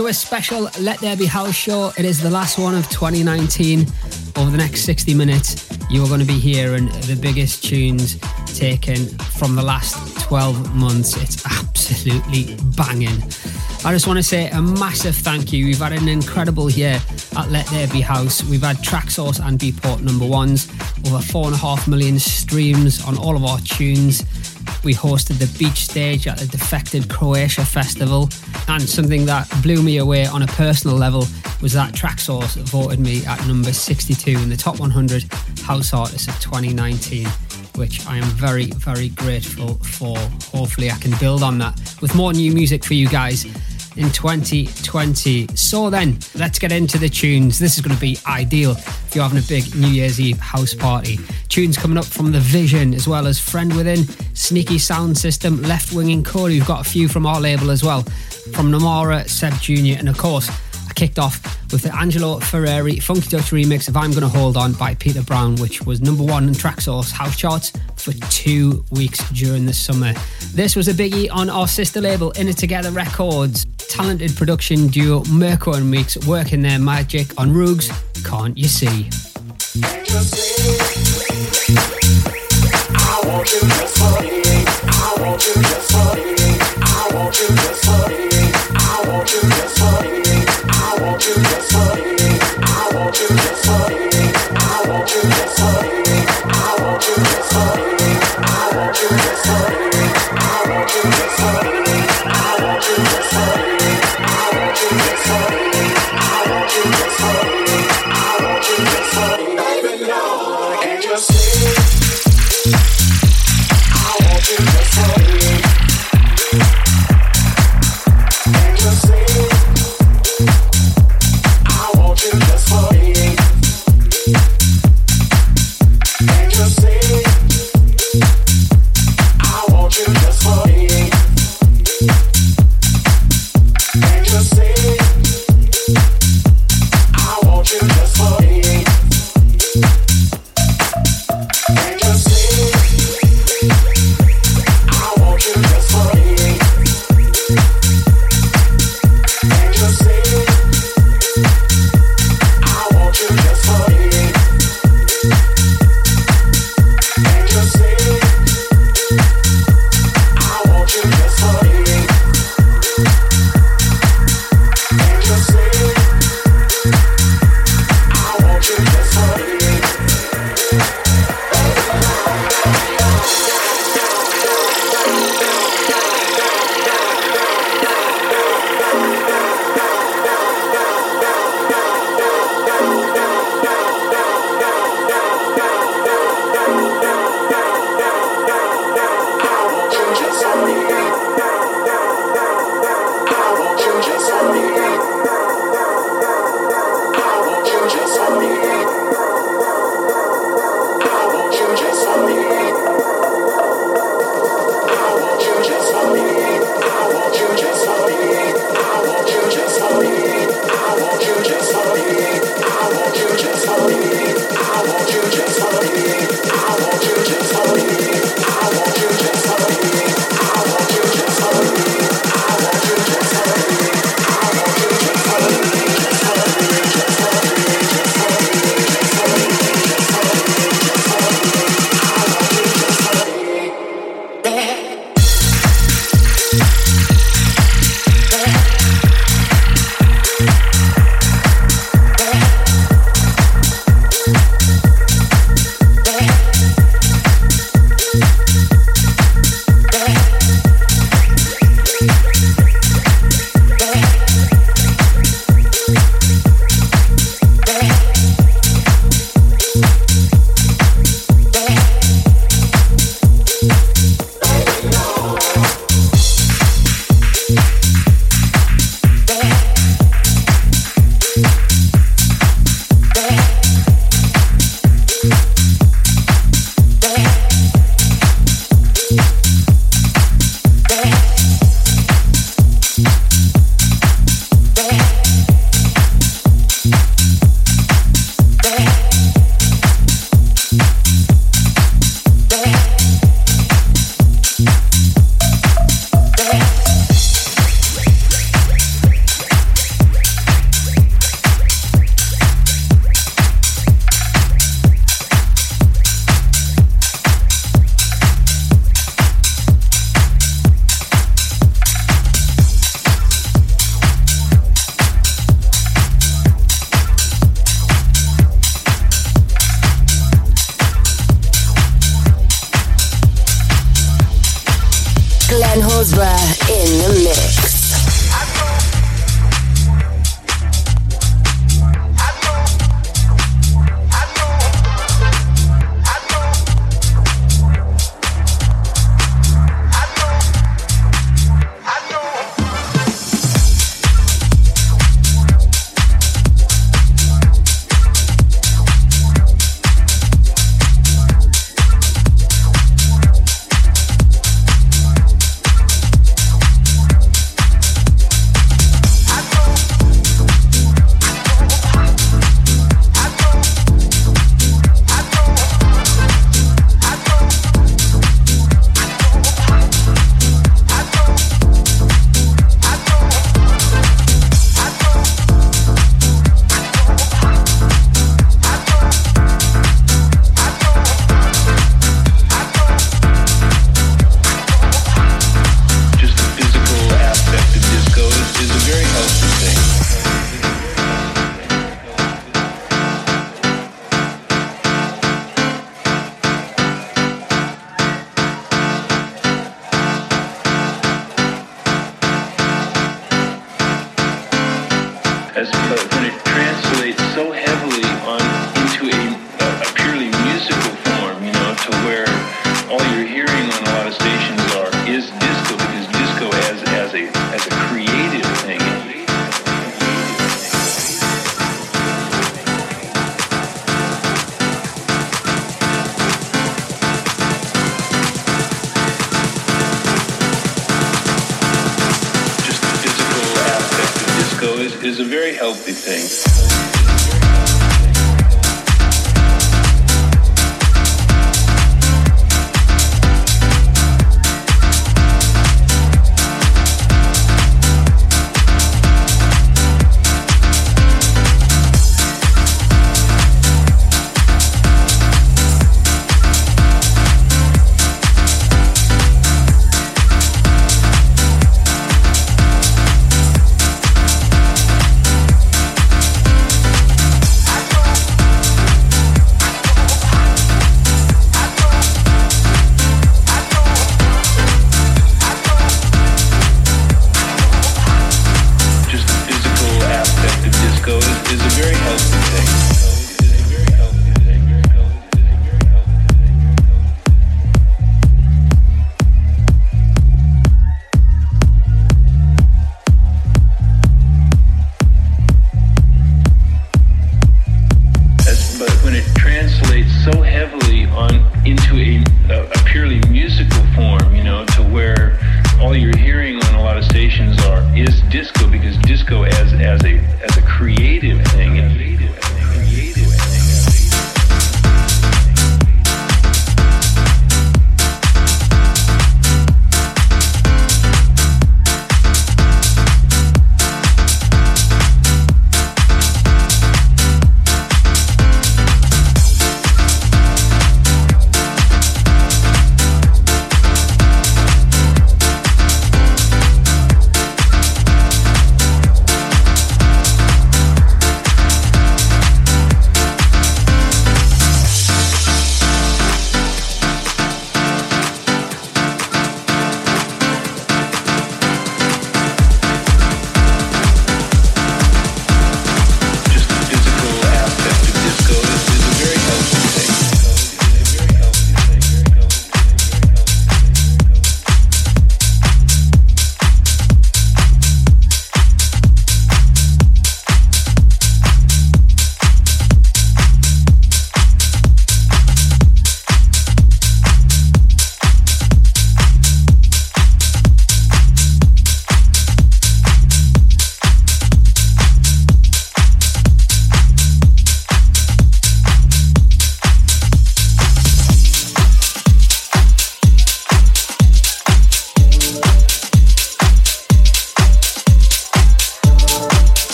To a special Let There Be House show. It is the last one of 2019. Over the next 60 minutes, you are going to be hearing the biggest tunes taken from the last 12 months. It's absolutely banging. I just want to say a massive thank you. We've had an incredible year at Let There Be House. We've had Traxsource and Beatport number ones, over four and a half million streams on all of our tunes. We hosted the beach stage at the Defected Croatia Festival, and something that blew me away on a personal level was that Traxsource voted me at number 62 in the top 100 house artists of 2019 which I am very, very grateful for. Hopefully, I can build on that with more new music for you guys in 2020. So then, let's get into the tunes. This is going to be ideal if you're having a big New Year's Eve house party. Tunes coming up from The Vision, as well as Friend Within, Sneaky Sound System, Left Winging Core. You've got a few from our label as well, from Namara, Seb Jr., and of course, I kicked off with the Angelo Ferreri Funky Dutch remix of I'm Gonna Hold On by Peter Brown, which was number one in Traxsource house charts for two weeks during the summer. This was a biggie on our sister label, In It Together Records. Talented production duo Mirko and Meex working their magic on Roogs, Can't You See? I want you just for me.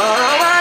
Oh. away.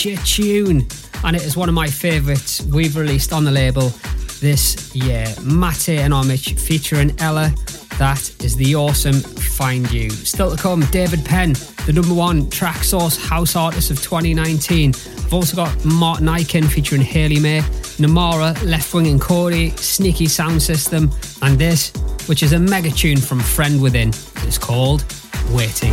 Such a tune, and it is one of my favourites we've released on the label this year. Mate and Omich featuring Ella. That is the awesome Find You. Still to come, David Penn, the number one Traxsource house artist of 2019. I've also got Martin Ikin featuring Hayley May, Namara, Leftwing and Corey, Sneaky Sound System, and this, which is a mega tune from Friend Within. It's called Waiting.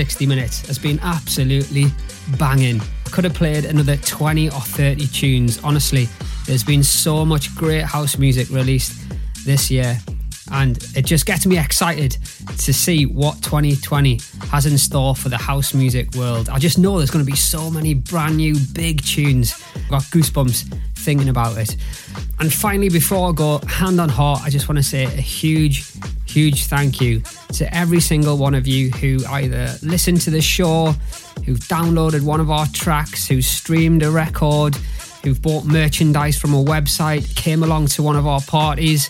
60 minutes has been absolutely banging. Could have played another 20 or 30 tunes. Honestly, there's been so much great house music released this year, and it just gets me excited to see what 2020 has in store for the house music world. I just know there's going to be so many brand new big tunes. I've got goosebumps thinking about it. And finally, before I go, hand on heart, I just want to say a huge, huge thank you to every single one of you who either listened to the show, who've downloaded one of our tracks, who streamed a record, who've bought merchandise from a website, came along to one of our parties,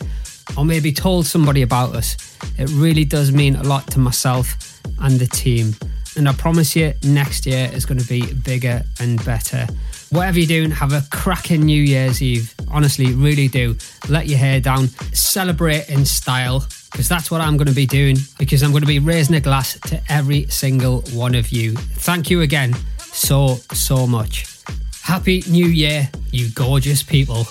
or maybe told somebody about us. It really does mean a lot to myself and the team. And I promise you, next year is going to be bigger and better. Whatever you're doing, have a cracking New Year's Eve. Honestly, really do. Let your hair down, celebrate in style, because that's what I'm going to be doing, because I'm going to be raising a glass to every single one of you. Thank you again so, so much. Happy New Year, you gorgeous people.